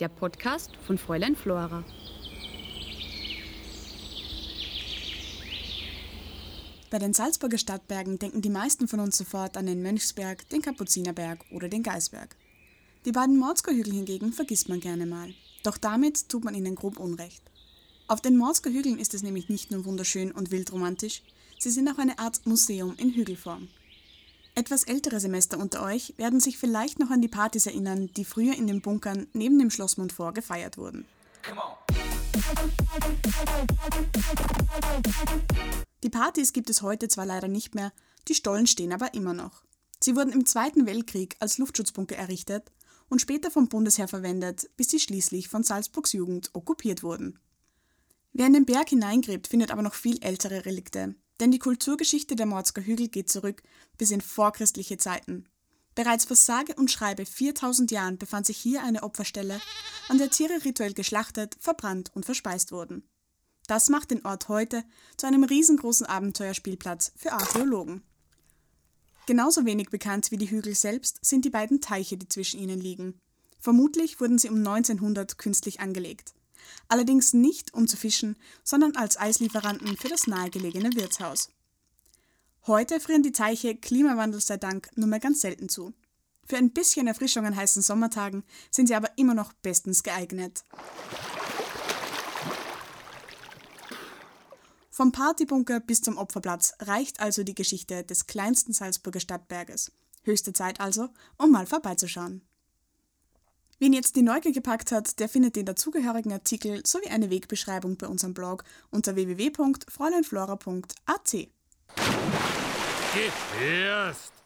der Podcast von Fräulein Flora. Bei den Salzburger Stadtbergen denken die meisten von uns sofort an den Mönchsberg, den Kapuzinerberg oder den Geisberg. Die beiden Morzger-Hügel hingegen vergisst man gerne mal. Doch damit tut man ihnen grob Unrecht. Auf den Morzger Hügeln ist es nämlich nicht nur wunderschön und wildromantisch, sie sind auch eine Art Museum in Hügelform. Etwas ältere Semester unter euch werden sich vielleicht noch an die Partys erinnern, die früher in den Bunkern neben dem Schloss Montfort gefeiert wurden. Die Partys gibt es heute zwar leider nicht mehr, die Stollen stehen aber immer noch. Sie wurden im Zweiten Weltkrieg als Luftschutzbunker errichtet und später vom Bundesheer verwendet, bis sie schließlich von Salzburgs Jugend okkupiert wurden. Wer in den Berg hineingräbt, findet aber noch viel ältere Relikte, denn die Kulturgeschichte der Morzger Hügel geht zurück bis in vorchristliche Zeiten. Bereits vor sage und schreibe 4000 Jahren befand sich hier eine Opferstelle, an der Tiere rituell geschlachtet, verbrannt und verspeist wurden. Das macht den Ort heute zu einem riesengroßen Abenteuerspielplatz für Archäologen. Genauso wenig bekannt wie die Hügel selbst sind die beiden Teiche, die zwischen ihnen liegen. Vermutlich wurden sie um 1900 künstlich angelegt. Allerdings nicht um zu fischen, sondern als Eislieferanten für das nahegelegene Wirtshaus. Heute frieren die Teiche Klimawandel sei Dank nur mehr ganz selten zu. Für ein bisschen Erfrischung an heißen Sommertagen sind sie aber immer noch bestens geeignet. Vom Partybunker bis zum Opferplatz reicht also die Geschichte des kleinsten Salzburger Stadtberges. Höchste Zeit also, um mal vorbeizuschauen. Wen jetzt die Neugier gepackt hat, der findet den dazugehörigen Artikel sowie eine Wegbeschreibung bei unserem Blog unter www.fräuleinflora.at. Gehörst!